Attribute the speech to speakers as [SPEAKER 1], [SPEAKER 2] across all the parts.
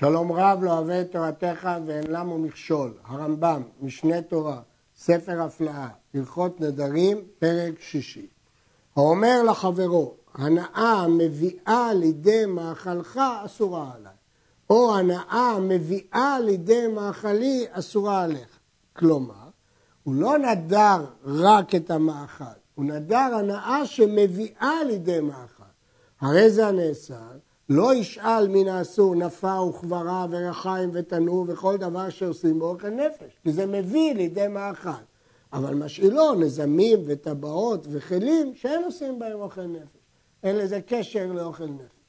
[SPEAKER 1] שלום רב לא אוהב את תורתך ואין למו מכשול. הרמב"ם, משנה תורה, ספר הפלאה, הלכות נדרים, פרק שישי. האומר לחברו, הנאה מביאה לידי מאכלך אסורה עליי, או הנאה מביאה לידי מאכלי אסורה עליך. כלומר, הוא לא נדר רק את המאכל, הוא נדר הנאה שמביאה לידי מאכל. הרי זה הנאסר, לא ישאל מן האסור נפה וכברה ורחיים ותנור וכל דבר שעושים באוכל נפש, כי זה מביא לידי מאכל. אבל משאילו נזמים וטבעות וכלים שאין עושים בהם אוכל נפש. אין לזה קשר לאוכל נפש.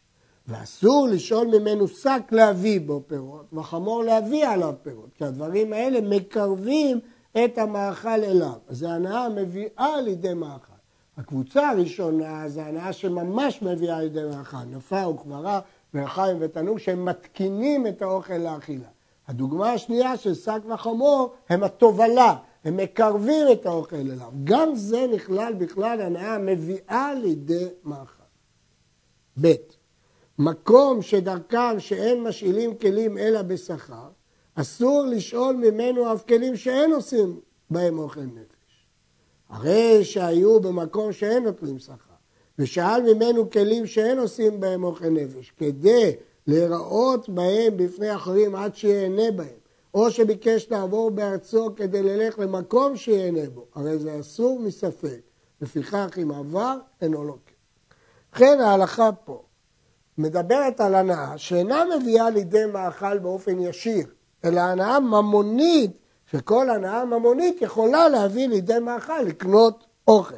[SPEAKER 1] ואסור לשאול ממנו שק להביא בו פירות, וחמור להביא עליו פירות, כי הדברים האלה מקרבים את המאכל אליו. אז זה הנאה מביאה לידי מאכל. הקבוצה הראשונה זה הנאה שממש מביאה לידי מאכל, נפה וכברה ורחיים ותנור, שהם מתקינים את האוכל לאכילה. הדוגמה השנייה של שק וחמור הם התובלה, הם מקרבים את האוכל אליו. גם זה נכלל בכלל הנאה מביאה לידי מאכל. ב. מקום שדרכם שאין משאילים כלים אלא בשכר, אסור לשאול ממנו אף כלים שאין עושים בהם אוכל נפש. הרי שהיו במקום שאין נוטלים שכר, ושאל ממנו כלים שאין עושים בהם אוכל נפש, כדי להיראות בהם בפני אחרים עד שיהנה בהם, או שביקש לעבור בארצו כדי ללך למקום שיהנה בו, הרי זה אסור מספק, לפיכך אם עבר אינו לוקח. לכן ההלכה פה מדברת על הנאה שאינה מביאה לידי מאכל באופן ישיר, אלא הנאה ממונית, שכל הנאה ממונית יכולה להביא לידי מאכל, לקנות אוכל.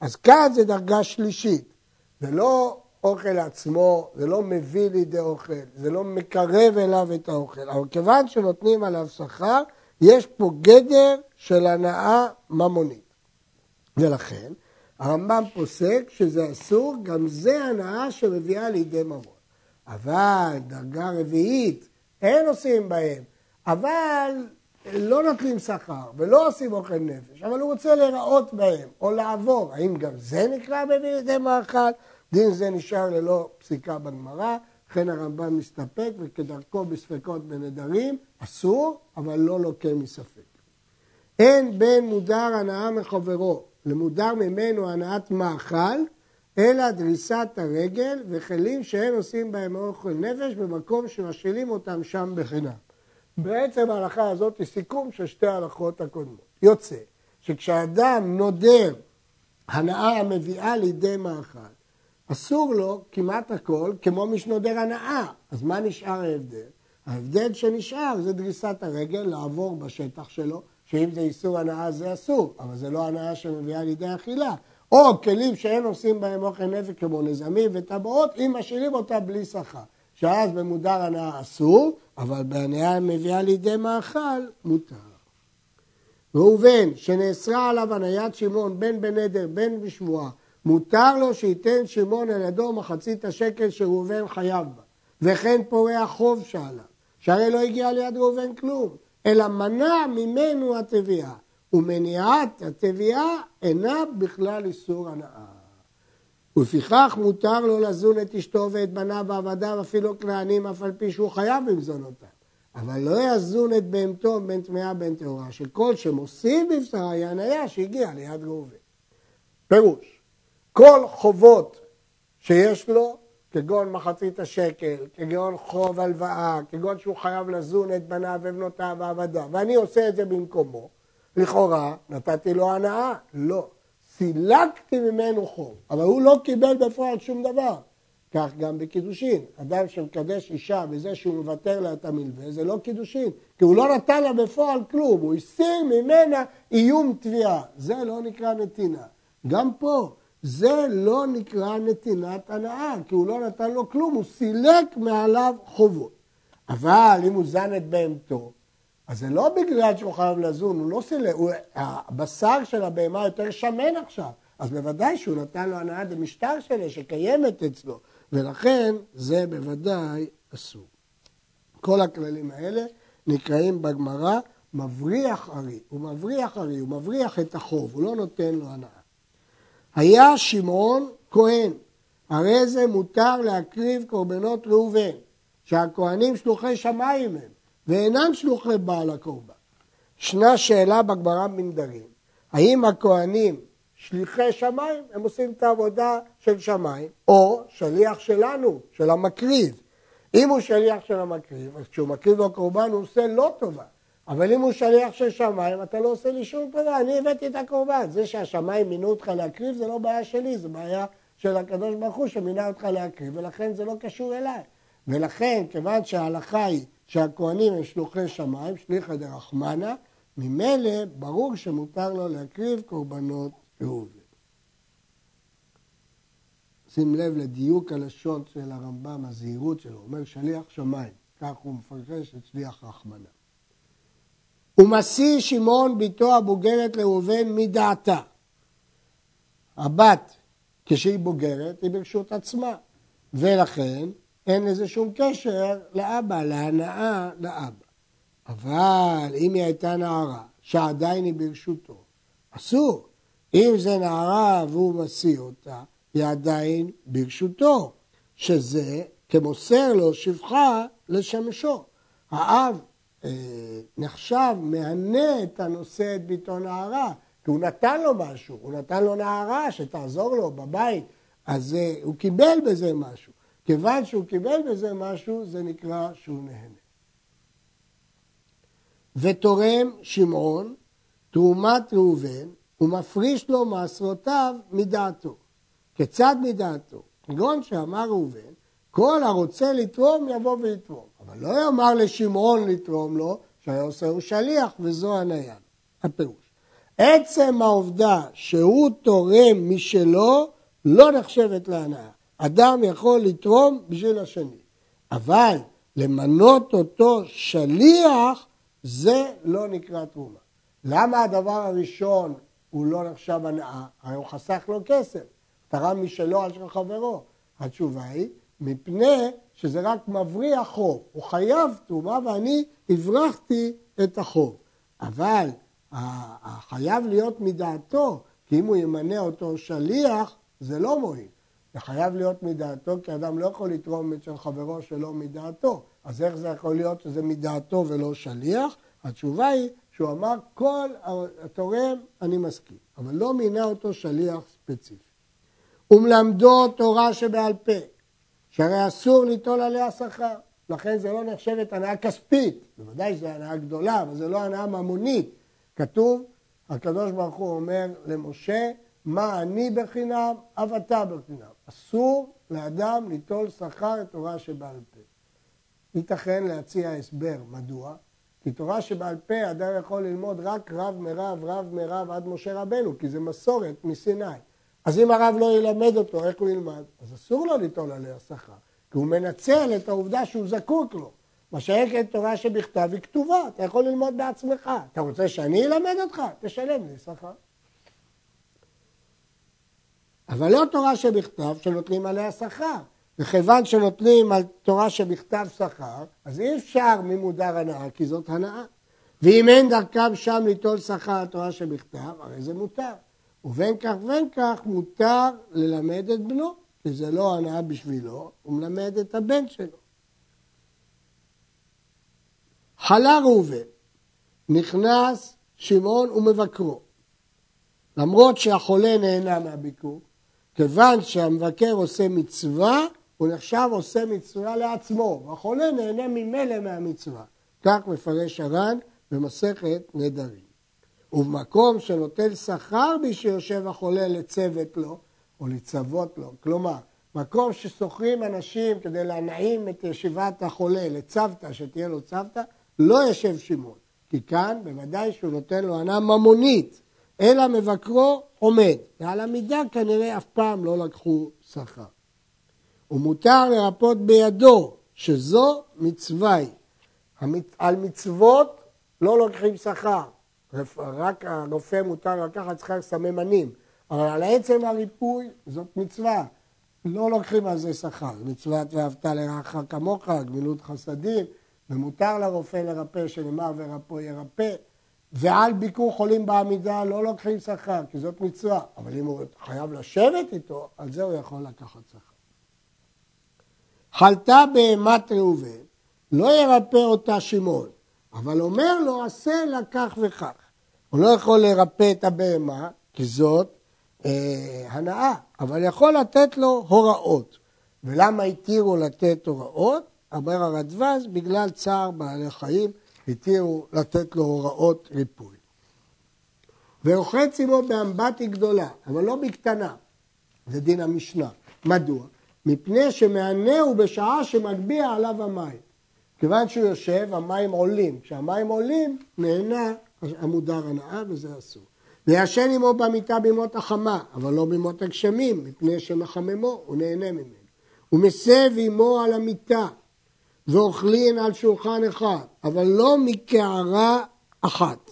[SPEAKER 1] אז כאן זה דרגה שלישית, זה לא אוכל עצמו, זה לא מביא לידי אוכל, זה לא מקרב אליו את האוכל, אבל כיוון שנותנים עליו שכר, יש פה גדר של הנאה ממונית. ולכן, הרמב"ם פוסק שזה אסור, גם זה הנאה שמביאה לידי ממון. אבל דרגה רביעית, אין עושים בהם, אבל לא נוטלים שכר ולא עושים אוכל נפש, אבל הוא רוצה להיראות בהם או לעבור. האם גם זה נקרא מביא לידי מאכל? דין זה נשאר ללא פסיקה בגמרא, לכן הרמב"ם מסתפק וכדרכו בספקות בנדרים, אסור, אבל לא לוקה מספק. אין בין מודר הנאה מחברו למודר ממנו הנאת מאכל, אלא דריסת הרגל וכלים שאין עושים בהם אוכל נפש במקום שמשאילים אותם שם בחינם. בעצם ההלכה הזאת היא סיכום של שתי ההלכות הקודמות. יוצא שכשאדם נודר הנאה המביאה לידי מאכל, אסור לו כמעט הכל כמו מי שנודר הנאה. אז מה נשאר ההבדל? ההבדל שנשאר זה דריסת הרגל, לעבור בשטח שלו, שאם זה איסור הנאה זה אסור, אבל זה לא הנאה שמביאה לידי אכילה. או כלים שאין עושים בהם אוכל נפש כמו נזמים וטבעות, אם משאירים אותה בלי שכר. שאז במודר הנאה אסור, אבל בהנאה מביאה לידי מאכל, מותר. ראובן, שנאסרה עליו הניית שמעון בין בנדר בין בשבועה, מותר לו שייתן שמעון על ידו מחצית השקל שראובן חייב בה, וכן פורע חוב שעליו, שהרי לא הגיע ליד ראובן כלום, אלא מנע ממנו התביעה, ומניעת התביעה אינה בכלל איסור הנאה. ולפיכך מותר לו לזון את אשתו ואת בניו ועבדיו אפילו כנענים אף על פי שהוא חייב במזונותיו. אבל לא יזון את בהמתו בין טמאה בין טהורה, שכל שמוסיף בבשרה היא הניה שהגיע ליד ראובן. פירוש, כל חובות שיש לו, כגון מחצית השקל, כגון חוב הלוואה, כגון שהוא חייב לזון את בניו ובנותיו ועבדיו, ואני עושה את זה במקומו, לכאורה נתתי לו הנאה, לא. סילקתי ממנו חוב, אבל הוא לא קיבל בפועל שום דבר. כך גם בקידושין. אדם שמקדש אישה בזה שהוא מוותר לה את המלווה, זה לא קידושין, כי הוא לא נתן לה בפועל כלום, הוא הסיר ממנה איום תביעה. זה לא נקרא נתינה. גם פה, זה לא נקרא נתינת הנאה, כי הוא לא נתן לו כלום, הוא סילק מעליו חובות. אבל אם הוא זן את בהמתו, אז זה לא בגלל שהוא חייב לזון, הוא לא סילק, הבשר של הבהמה יותר שמן עכשיו, אז בוודאי שהוא נתן לו הנאה במשטר שלו שקיימת אצלו, ולכן זה בוודאי אסור. כל הכללים האלה נקראים בגמרא מבריח ארי, הוא מבריח ארי, הוא מבריח את החוב, הוא לא נותן לו הנאה. היה שמעון כהן, הרי זה מותר להקריב קורבנות ראובן, שהכהנים שלוחי שמיים הם, ואינם שלוחי בעל הקורבן. ישנה שאלה בגמרא בנדרים, האם הכהנים שליחי שמיים, הם עושים את העבודה של שמיים, או שליח שלנו, של המקריב. אם הוא שליח של המקריב, אז כשהוא מקריב לו קורבן הוא עושה לא טובה. אבל אם הוא שליח של שמיים, אתה לא עושה לי שום טובה, אני הבאתי את הקורבן. זה שהשמיים מינו אותך להקריב זה לא בעיה שלי, זה בעיה של הקדוש ברוך הוא שמינה אותך להקריב, ולכן זה לא קשור אליי. ולכן, כיוון שההלכה היא שהכוהנים הם שלוחי שמיים, שליחא דרחמנא, ממילא ברור שמותר לו להקריב קורבנות ראובן. שים לב לדיוק הלשון של הרמב"ם, הזהירות שלו, הוא אומר שליח שמיים, כך הוא מפרש את שליח רחמנה. ומשיא שמעון בתו הבוגרת ראובן מדעתה. הבת, כשהיא בוגרת, היא ברשות עצמה, ולכן אין לזה שום קשר לאבא, להנאה לאבא. אבל אם היא הייתה נערה, שעדיין היא ברשותו, אסור. אם זה נערה והוא משיא אותה, היא עדיין ברשותו, שזה כמוסר לו שפחה לשמשו. האב אה, נחשב, מהנה את הנושא את ביתו נערה, כי הוא נתן לו משהו, הוא נתן לו נערה שתעזור לו בבית, אז אה, הוא קיבל בזה משהו. כיוון שהוא קיבל בזה משהו, זה נקרא שהוא נהנה. ותורם שמעון תרומת ראובן ומפריש לו מעשרותיו מדעתו. כיצד מדעתו? כגון שאמר ראובן, כל הרוצה לתרום יבוא ויתרום. אבל לא יאמר לשמעון לתרום לו, שהיה עושה הוא שליח וזו הניה. הפירוש. עצם העובדה שהוא תורם משלו לא נחשבת להנאה. אדם יכול לתרום בשביל השני. אבל למנות אותו שליח זה לא נקרא תרומה. למה הדבר הראשון הוא לא נחשב הנאה? הרי הוא חסך לו כסף, תרם משלו על של חברו. התשובה היא, מפני שזה רק מבריח חוב. הוא חייב תרומה ואני הברחתי את החוב. אבל החייב להיות מדעתו, כי אם הוא ימנה אותו שליח, זה לא מועיל. זה חייב להיות מדעתו, כי אדם לא יכול לתרום את של חברו שלא מדעתו. אז איך זה יכול להיות שזה מדעתו ולא שליח? התשובה היא שהוא אמר, כל התורם אני מסכים, אבל לא מינה אותו שליח ספציפי. ומלמדו תורה שבעל פה, שהרי אסור ליטול עליה שכר, לכן זה לא נחשבת הנאה כספית, בוודאי שזו הנאה גדולה, אבל זה לא הנאה ממונית. כתוב, הקדוש ברוך הוא אומר למשה, מה אני בחינם, אף אתה בחינם. אסור לאדם ליטול שכר את תורה שבעל פה. ייתכן להציע הסבר, מדוע? כי תורה שבעל פה אדם יכול ללמוד רק רב מרב, רב מרב עד משה רבנו, כי זה מסורת מסיני. אז אם הרב לא ילמד אותו, איך הוא ילמד? אז אסור לו ליטול עליה שכר, כי הוא מנצל את העובדה שהוא זקוק לו. מה שהקט תורה שבכתב היא כתובה, אתה יכול ללמוד בעצמך. אתה רוצה שאני אלמד אותך? תשלם לי שכר. אבל לא תורה שבכתב שנותנים עליה שכר. וכיוון שנותנים על תורה שבכתב שכר, אז אי אפשר ממודר הנאה, כי זאת הנאה. ואם אין דרכם שם ליטול שכר על תורה שבכתב, הרי זה מותר. ובין כך ובין כך מותר ללמד את בנו, כי זה לא הנאה בשבילו, הוא מלמד את הבן שלו. חלה ראובן, נכנס שמעון ומבקרו. למרות שהחולה נהנה מהביקור, כיוון שהמבקר עושה מצווה, הוא נחשב עושה מצווה לעצמו, והחולה נהנה ממילא מהמצווה. כך מפרש הר"ן במסכת נדרים. ובמקום שנוטל שכר מי שיושב החולה לצוות לו, או לצוות לו, כלומר, מקום ששוכרים אנשים כדי להנעים את ישיבת החולה לצוותא, שתהיה לו צוותא, לא יושב שמעון, כי כאן בוודאי שהוא נותן לו הנאה ממונית, אלא מבקרו עומד, ועל עמידה כנראה אף פעם לא לקחו שכר. ומותר לרפות בידו, שזו מצווה היא. על מצוות לא לוקחים שכר, רק הרופא מותר לקחת שכר סממנים, אבל על עצם הריפוי זאת מצווה, לא לוקחים על זה שכר, מצוות ואהבת לרעך כמוך, גמילות חסדים, ומותר לרופא לרפא שנאמר ורפו ירפא, ועל ביקור חולים בעמידה לא לוקחים שכר, כי זאת מצווה, אבל אם הוא חייב לשבת איתו, על זה הוא יכול לקחת שכר. חלתה בהמת ראובן, לא ירפא אותה שמעון, אבל אומר לו, עשה לה כך וכך. הוא לא יכול לרפא את הבהמה, כי זאת אה, הנאה, אבל יכול לתת לו הוראות. ולמה התירו לתת הוראות? אומר הרדווז, בגלל צער בעלי חיים, התירו לתת לו הוראות ריפוי. ורוחץ עמו באמבטי גדולה, אבל לא בקטנה, זה דין המשנה. מדוע? מפני שמענהו בשעה שמגביה עליו המים. כיוון שהוא יושב, המים עולים. כשהמים עולים, נהנה המודר הנאה, וזה אסור. וישן עמו במיטה בימות החמה, אבל לא בימות הגשמים, מפני שמחממו, הוא נהנה ממנו. הוא מסב עמו על המיטה, ואוכלין על שולחן אחד, אבל לא מקערה אחת,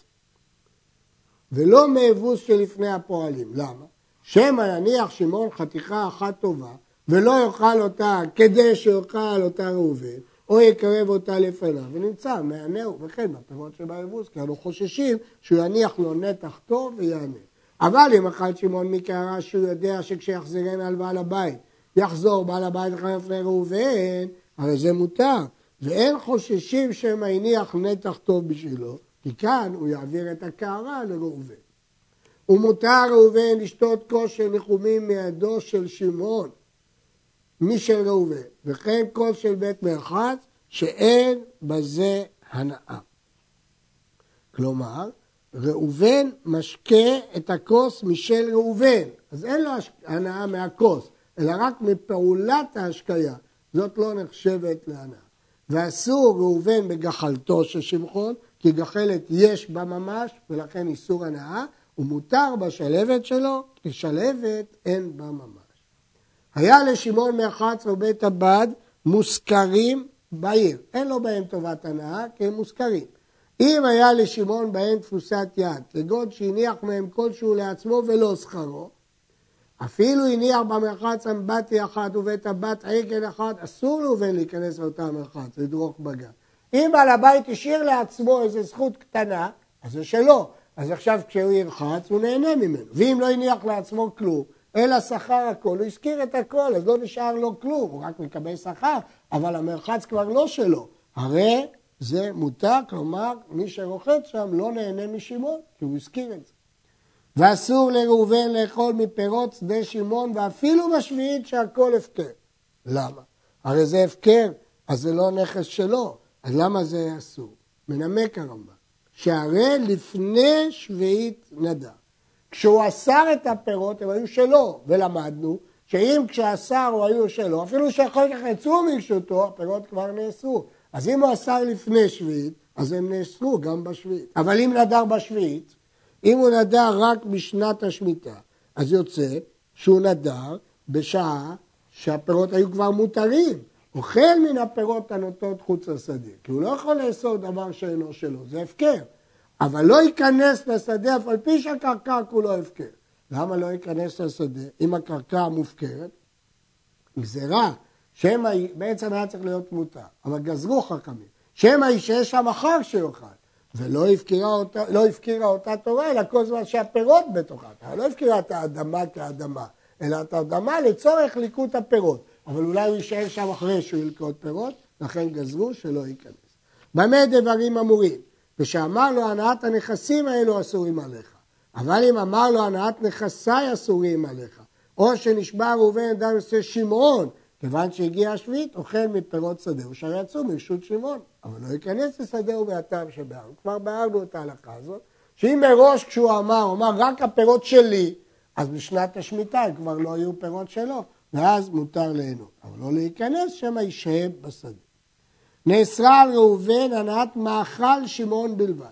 [SPEAKER 1] ולא מאבוס שלפני הפועלים. למה? שמא יניח שמעון חתיכה אחת טובה, ולא יאכל אותה כדי שיאכל אותה ראובן, או יקרב אותה לפניו, ונמצא מענהו וכן בפירות שבאבוס, כי אנו חוששים שהוא יניח לו נתח טוב ויענה. אבל אם אכל שמעון מקערה שהוא יודע שכשיחזרן על בעל הבית, יחזור בעל הבית לפני ראובן, הרי זה מותר. ואין חוששים שמא הניח נתח טוב בשבילו, כי כאן הוא יעביר את הקערה לראובן. ומותר ראובן לשתות כושר ניחומים מידו של שמעון, משל ראובן, וכן כוס של בית מרחץ, שאין בזה הנאה. כלומר, ראובן משקה את הכוס משל ראובן, אז אין לו הנאה מהכוס, אלא רק מפעולת ההשקיה, זאת לא נחשבת להנאה. ואסור ראובן בגחלתו של שמחון, כי גחלת יש בה ממש, ולכן איסור הנאה, ומותר בשלבת שלו, כי שלבת אין בה ממש. היה לשמעון מאחץ ובית הבד מושכרים בעיר, אין לו בהם טובת הנאה, כי הם מושכרים. אם היה לשמעון בהם תפוסת יד, כגון שהניח מהם כלשהו לעצמו ולא שכרו, אפילו הניח במרחץ אמבטי אחת ובית הבת עגל אחד, אסור ראובן להיכנס לאותה מרחץ, לדרוך בגן. אם בעל הבית השאיר לעצמו איזו זכות קטנה, אז זה שלו. אז עכשיו כשהוא ירחץ הוא נהנה ממנו. ואם לא הניח לעצמו כלום, אלא שכר הכל, הוא הזכיר את הכל, אז לא נשאר לו כלום, הוא רק מקבל שכר, אבל המרחץ כבר לא שלו. הרי זה מותר, כלומר, מי שרוחץ שם לא נהנה משמעון, כי הוא הזכיר את זה. ואסור לראובן לאכול מפירות שדה שמעון, ואפילו בשביעית שהכל הפקר. למה? הרי זה הפקר, אז זה לא נכס שלו, אז למה זה אסור? מנמק הרמב"ם, שהרי לפני שביעית נדע. כשהוא אסר את הפירות הם היו שלו, ולמדנו שאם כשאסר הוא היו שלו, אפילו שאחר כך יצאו מרשותו, הפירות כבר נאסרו. אז אם הוא אסר לפני שביעית, אז הם נאסרו גם בשביעית. אבל אם נדר בשביעית, אם הוא נדר רק בשנת השמיטה, אז יוצא שהוא נדר בשעה שהפירות היו כבר מותרים. אוכל מן הפירות הנוטות חוץ לשדה, כי הוא לא יכול לאסור דבר שאינו שלו, זה הפקר. אבל לא ייכנס לשדה אף על פי שהקרקע כולו הפקר. למה לא ייכנס לשדה אם הקרקע מופקרת? גזירה, שמא, בעצם היה צריך להיות מותר, אבל גזרו חכמים, שמא יישאר שם אחר שיאכל, ולא הפקירה אותה, לא הפקירה אותה תורה, אלא כל זמן שהפירות בתוכה. לא הפקירה את האדמה כאדמה, אלא את האדמה לצורך ליקוט הפירות. אבל אולי הוא יישאר שם אחרי שהוא ילקוט פירות, לכן גזרו שלא ייכנס. במה דברים אמורים? ושאמר לו הנעת הנכסים האלו אסורים עליך. אבל אם אמר לו הנעת נכסיי אסורים עליך, או שנשבע ראובן אדם עושה שמעון, כיוון שהגיע השביעית, אוכל מפירות שדהו, שהרי יצאו מרשות שמעון, אבל לא ייכנס לשדהו מהטעם שבהר. כבר ביארנו את ההלכה הזאת, שאם מראש כשהוא אמר, הוא אמר רק הפירות שלי, אז בשנת השמיטה הם כבר לא יהיו פירות שלו, ואז מותר ליהנות. אבל לא להיכנס, שמא ישהה בשדה. נאסרה על ראובן הנעת מאכל שמעון בלבד.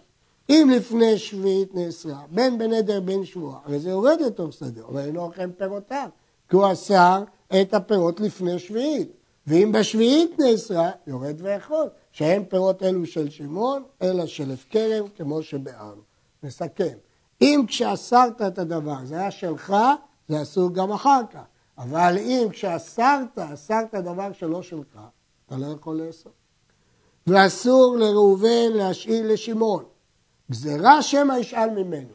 [SPEAKER 1] אם לפני שביעית נאסרה, בין בנדר בין שבוע, הרי זה יורד לתוך שדה, אבל אינו אוכל פירותיו, כי הוא אסר את הפירות לפני שביעית. ואם בשביעית נאסרה, יורד ויכול, שאין פירות אלו של שמעון, אלא של הפקרם, כמו שבארנו. נסכם. אם כשאסרת את הדבר, זה היה שלך, זה אסור גם אחר כך. אבל אם כשאסרת, אסרת דבר שלא שלך, אתה לא יכול לאסור. ואסור לראובן להשאיל לשמעון. גזירה שמא ישאל ממנו,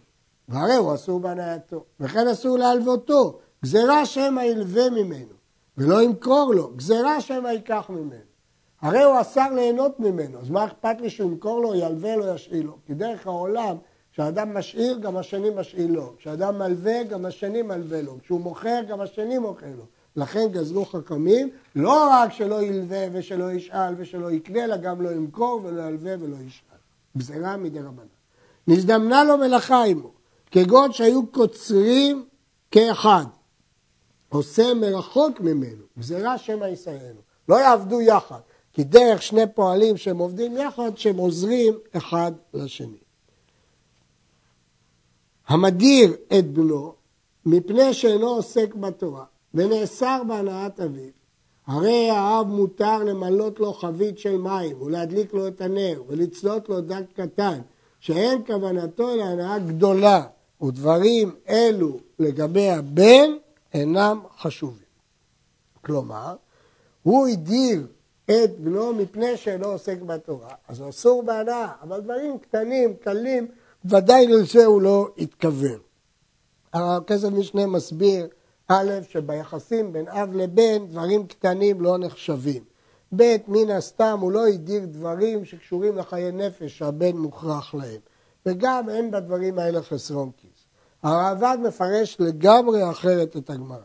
[SPEAKER 1] והרי הוא אסור בהנאתו, וכן אסור להלוותו, גזירה שמא ילווה ממנו. ולא ימכור לו, גזירה שמא ייקח ממנו. הרי הוא אסר ליהנות ממנו, אז מה אכפת לי שהוא ימכור לו, ילווה לו, ישאיל לו? כי דרך העולם, כשאדם משאיר, גם השני משאיל לו. כשאדם מלווה, גם השני מלווה לו. כשהוא מוכר, גם השני מוכר לו. לכן גזרו חכמים, לא רק שלא ילווה ושלא ישאל ושלא יקנה, אלא גם לא ימכור ולא ילווה ולא ישאל. גזירה מדי רבנן. נזדמנה לו מלאכה עמו, כגון שהיו קוצרים כאחד, עושה מרחוק ממנו, גזירה שמא יסייענו. לא יעבדו יחד, כי דרך שני פועלים שהם עובדים יחד, שהם עוזרים אחד לשני. המדיר את בנו מפני שאינו עוסק בתורה ונאסר בהנאת אביו, הרי האב מותר למלות לו חבית של מים ולהדליק לו את הנר ולצלות לו דג קטן שאין כוונתו להנאה גדולה ודברים אלו לגבי הבן אינם חשובים. כלומר, הוא הדיר את בנו מפני שאינו עוסק בתורה, אז אסור בהנאה, אבל דברים קטנים, קלים, ודאי לזה הוא לא התכוון. הכסף משנה מסביר, א', שביחסים בין אב לבן דברים קטנים לא נחשבים. ב', מן הסתם הוא לא הדיר דברים שקשורים לחיי נפש שהבן מוכרח להם. וגם אין בדברים האלה חסרון כיס. הרעב"ד מפרש לגמרי אחרת את הגמרא.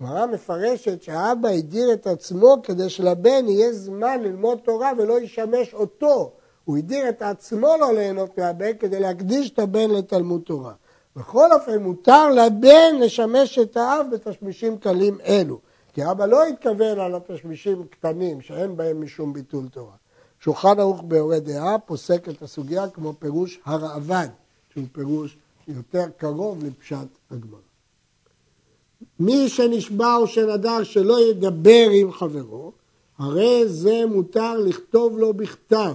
[SPEAKER 1] הגמרא מפרשת שהאבא הדיר את עצמו כדי שלבן יהיה זמן ללמוד תורה ולא ישמש אותו. הוא הדיר את עצמו לא ליהנות מהבן כדי להקדיש את הבן לתלמוד תורה. בכל אופן מותר לבן לשמש את האב בתשמישים קלים אלו. כי אבא לא התכוון על התשמישים קטנים שאין בהם משום ביטול תורה. שולחן ערוך ביורה דעה פוסק את הסוגיה כמו פירוש הרעב"ד, שהוא פירוש יותר קרוב לפשט הגמרא. מי שנשבע או שנדר שלא ידבר עם חברו, הרי זה מותר לכתוב לו בכתב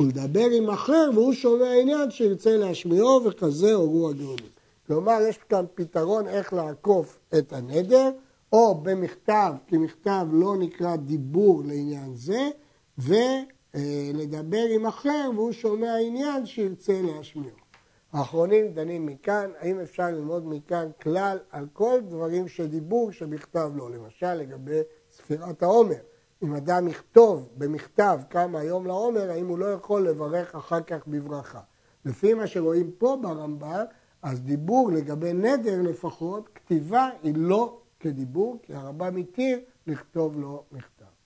[SPEAKER 1] ולדבר עם אחר והוא שומע עניין שירצה להשמיעו וכזה הורו הגאונים. כלומר, יש כאן פתרון איך לעקוף את הנדר, או במכתב, כי מכתב לא נקרא דיבור לעניין זה, ולדבר עם אחר והוא שומע עניין שירצה להשמיעו. האחרונים דנים מכאן, האם אפשר ללמוד מכאן כלל על כל דברים שדיבור שבכתב לא, למשל לגבי ספירת העומר. אם אדם יכתוב במכתב כמה יום לעומר, האם הוא לא יכול לברך אחר כך בברכה. לפי מה שרואים פה ברמב"ם, אז דיבור לגבי נדר לפחות, כתיבה היא לא כדיבור, כי הרמב"ם התיר לכתוב לו מכתב.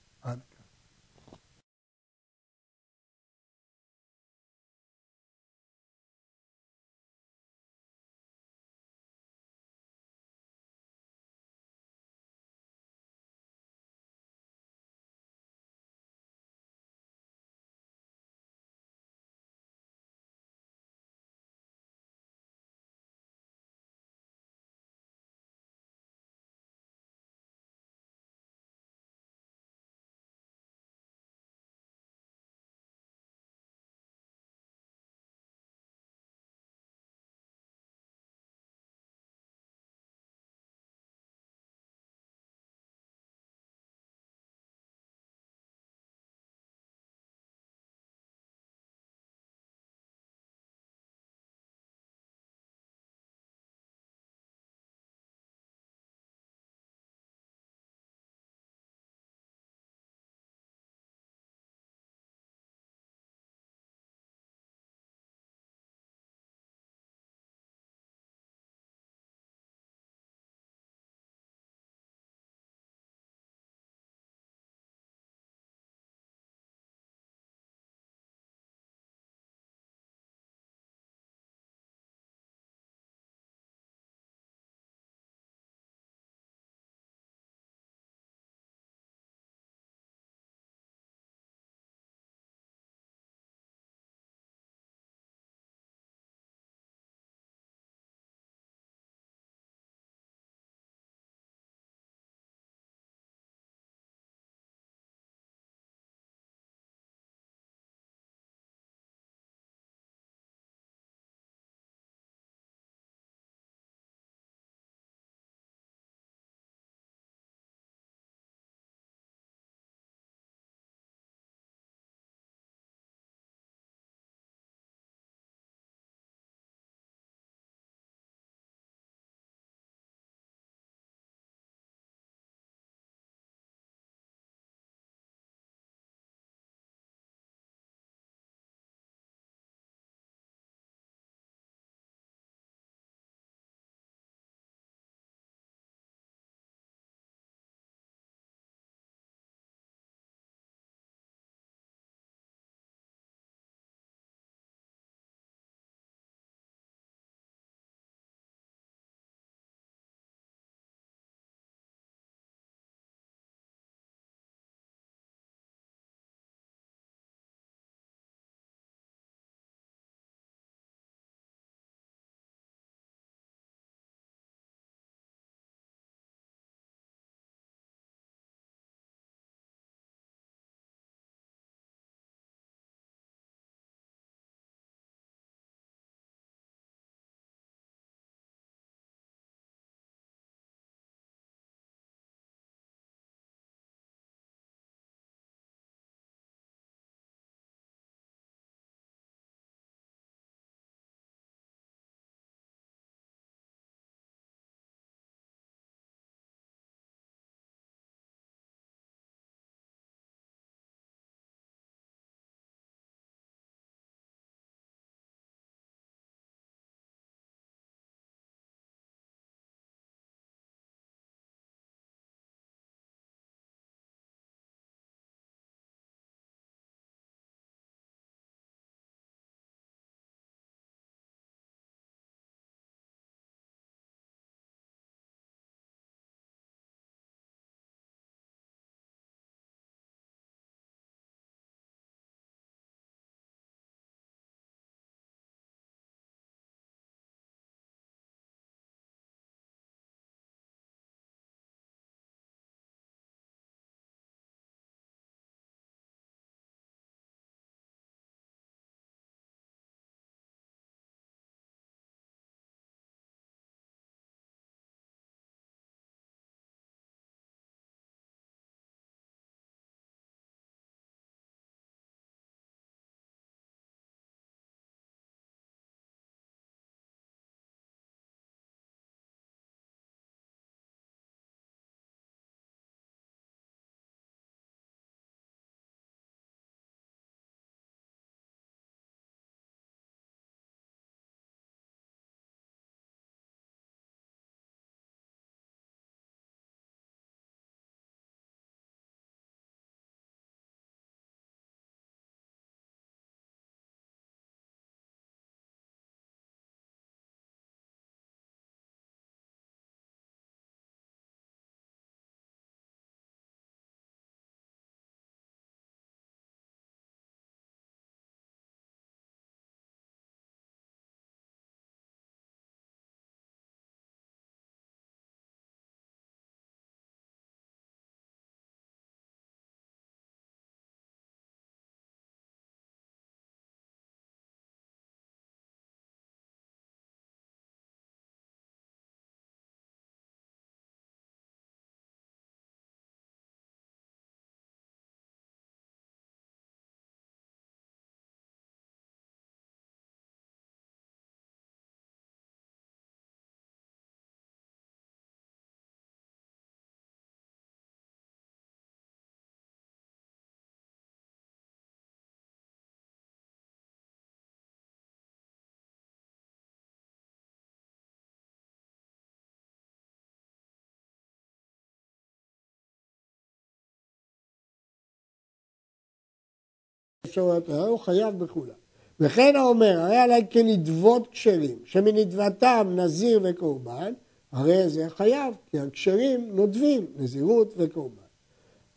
[SPEAKER 1] האפשרויות האלה, הוא חייב בכולם. וכן האומר, הרי עליי כנדבות כשרים, שמנדבתם נזיר וקורבן, הרי זה חייב, כי הכשרים נודבים, נזירות וקורבן.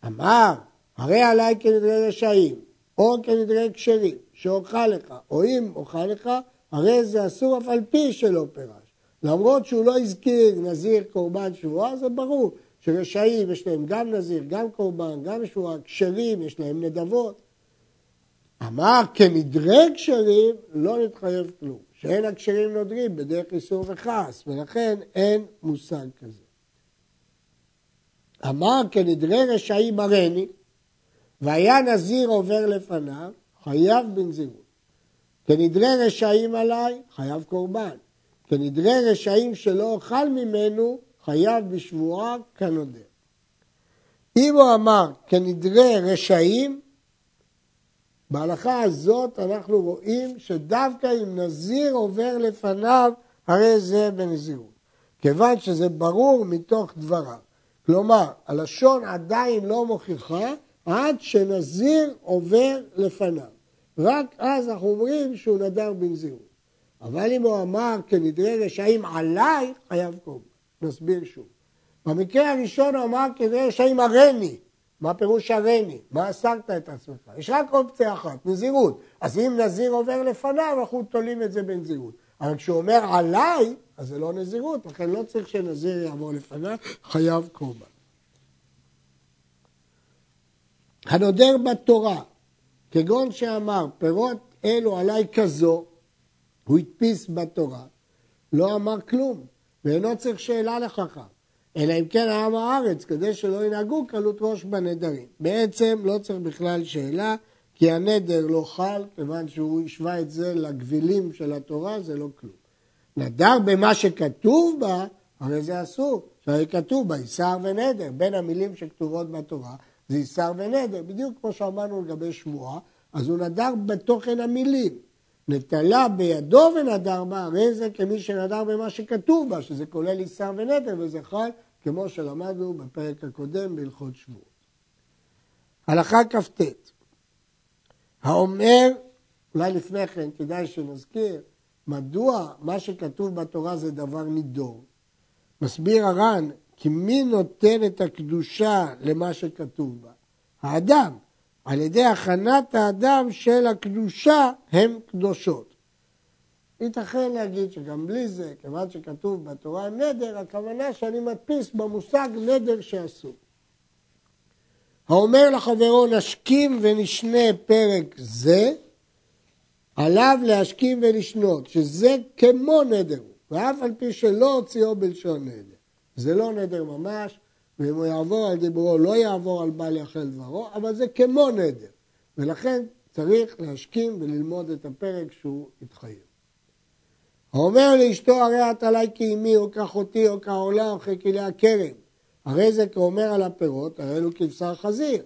[SPEAKER 1] אמר, הרי עליי כנדרי רשעים, או כנדרי כשרים, שאוכל לך, או אם אוכל לך, הרי זה אסור אף על פי שלא פירש. למרות שהוא לא הזכיר נזיר קורבן שבועה, זה ברור שרשעים יש להם גם נזיר, גם קורבן, גם שבועה, כשרים יש להם נדבות. אמר כנדרי כשרים לא נתחייב כלום, שאין הכשרים נודרים בדרך איסור וכעס, ולכן אין מושג כזה. אמר כנדרי רשעים מרני, והיה נזיר עובר לפניו, חייב בנזירות. כנדרי רשעים עליי, חייב קורבן. כנדרי רשעים שלא אוכל ממנו, חייב בשבועה כנודר. אם הוא אמר כנדרי רשעים, בהלכה הזאת אנחנו רואים שדווקא אם נזיר עובר לפניו, הרי זה בנזירות. כיוון שזה ברור מתוך דבריו. כלומר, הלשון עדיין לא מוכיחה עד שנזיר עובר לפניו. רק אז אנחנו אומרים שהוא נדר בנזירות. אבל אם הוא אמר כנדרי רשעים עליי, חייב קורבן. נסביר שוב. במקרה הראשון הוא אמר כנדרי רשעים הריני. מה פירוש הריני? מה אסרת את עצמך? יש רק אופציה אחת, נזירות. אז אם נזיר עובר לפניו, אנחנו תולים את זה בנזירות. אבל כשהוא אומר עליי, אז זה לא נזירות, לכן לא צריך שנזיר יעבור לפניו, חייב קורבן. הנודר בתורה, כגון שאמר, פירות אלו עליי כזו, הוא הדפיס בתורה, לא אמר כלום, ואינו צריך שאלה לחכם. אלא אם כן העם הארץ, כדי שלא ינהגו קלות ראש בנדרים. בעצם לא צריך בכלל שאלה, כי הנדר לא חל, כיוון שהוא השווה את זה לגבילים של התורה, זה לא כלום. נדר במה שכתוב בה, הרי זה אסור. שהרי כתוב בה איסר ונדר, בין המילים שכתובות בתורה זה איסר ונדר, בדיוק כמו שאמרנו לגבי שבועה, אז הוא נדר בתוכן המילים. נטלה בידו ונדר בה, הרי זה כמי שנדר במה שכתוב בה, שזה כולל איסר ונדר, וזה חל כמו שלמדנו בפרק הקודם בהלכות שבועות. הלכה כ"ט האומר, אולי לפני כן כדאי שנזכיר, מדוע מה שכתוב בתורה זה דבר נידור. מסביר הר"ן, כי מי נותן את הקדושה למה שכתוב בה? האדם. על ידי הכנת האדם של הקדושה הם קדושות. ייתכן להגיד שגם בלי זה, כיוון שכתוב בתורה נדר, הכוונה שאני מדפיס במושג נדר שאסור. האומר לחברו נשכים ונשנה פרק זה, עליו להשכים ולשנות, שזה כמו נדר, ואף על פי שלא הוציאו בלשון נדר. זה לא נדר ממש, ואם הוא יעבור על דיבורו לא יעבור על בל יחל דברו, אבל זה כמו נדר, ולכן צריך להשכים וללמוד את הפרק שהוא התחייב. האומר לאשתו הרי את עלי כאימי או כאחותי או כעולה או ככלי הכרם. הרי זה כאומר על הפירות, הרי אלו כבשר חזיר.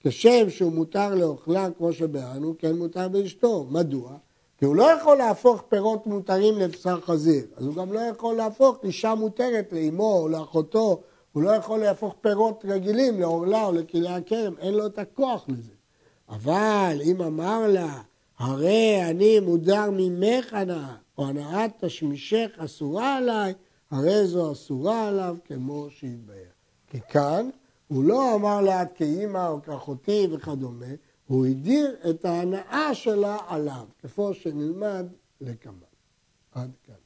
[SPEAKER 1] כשם שהוא מותר לאוכלה כמו שבאנו, כן מותר באשתו. מדוע? כי הוא לא יכול להפוך פירות מותרים לבשר חזיר, אז הוא גם לא יכול להפוך אישה מותרת לאמו או לאחותו, הוא לא יכול להפוך פירות רגילים לעורלה או לכלי הכרם, אין לו את הכוח לזה. אבל אם אמר לה, הרי אני מודר ממך הנאה, או הנאת תשמישך אסורה עליי, הרי זו אסורה עליו כמו שהתבהר. כי כאן הוא לא אמר לה את כאימא או כאחותי וכדומה, הוא הדיר את ההנאה שלה עליו, כפי שנלמד לקמאן. עד כאן.